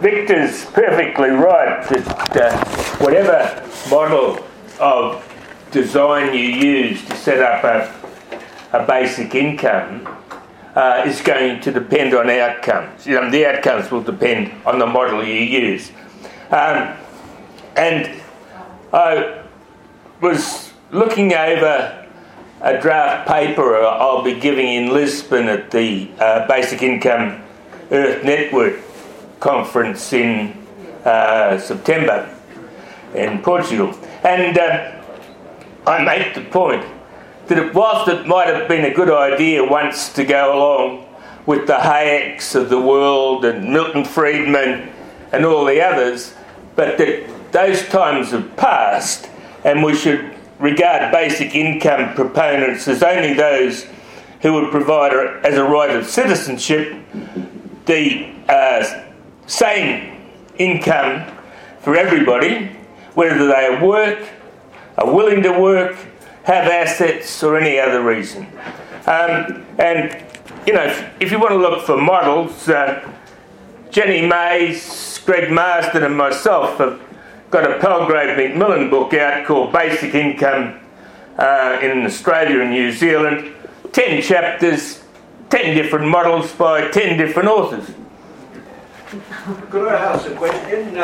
Victor's perfectly right that uh, whatever model of design you use to set up a, a basic income uh, is going to depend on outcomes. You know, the outcomes will depend on the model you use. Um, and I was looking over a draft paper I'll be giving in Lisbon at the uh, Basic Income Earth Network conference in uh, September in Portugal. And uh, I make the point that whilst it might have been a good idea once to go along with the Hayeks of the world and Milton Friedman and all the others, but that those times have passed and we should regard basic income proponents as only those who would provide as a right of citizenship the uh, same income for everybody, whether they work, are willing to work, have assets, or any other reason. Um, and, you know, if, if, you want to look for models, uh, Jenny Mays, Greg Marston, and myself have got a Palgrave Macmillan book out called Basic Income uh, in Australia and New Zealand. 10 chapters, 10 different models by 10 different authors. Could I ask a question?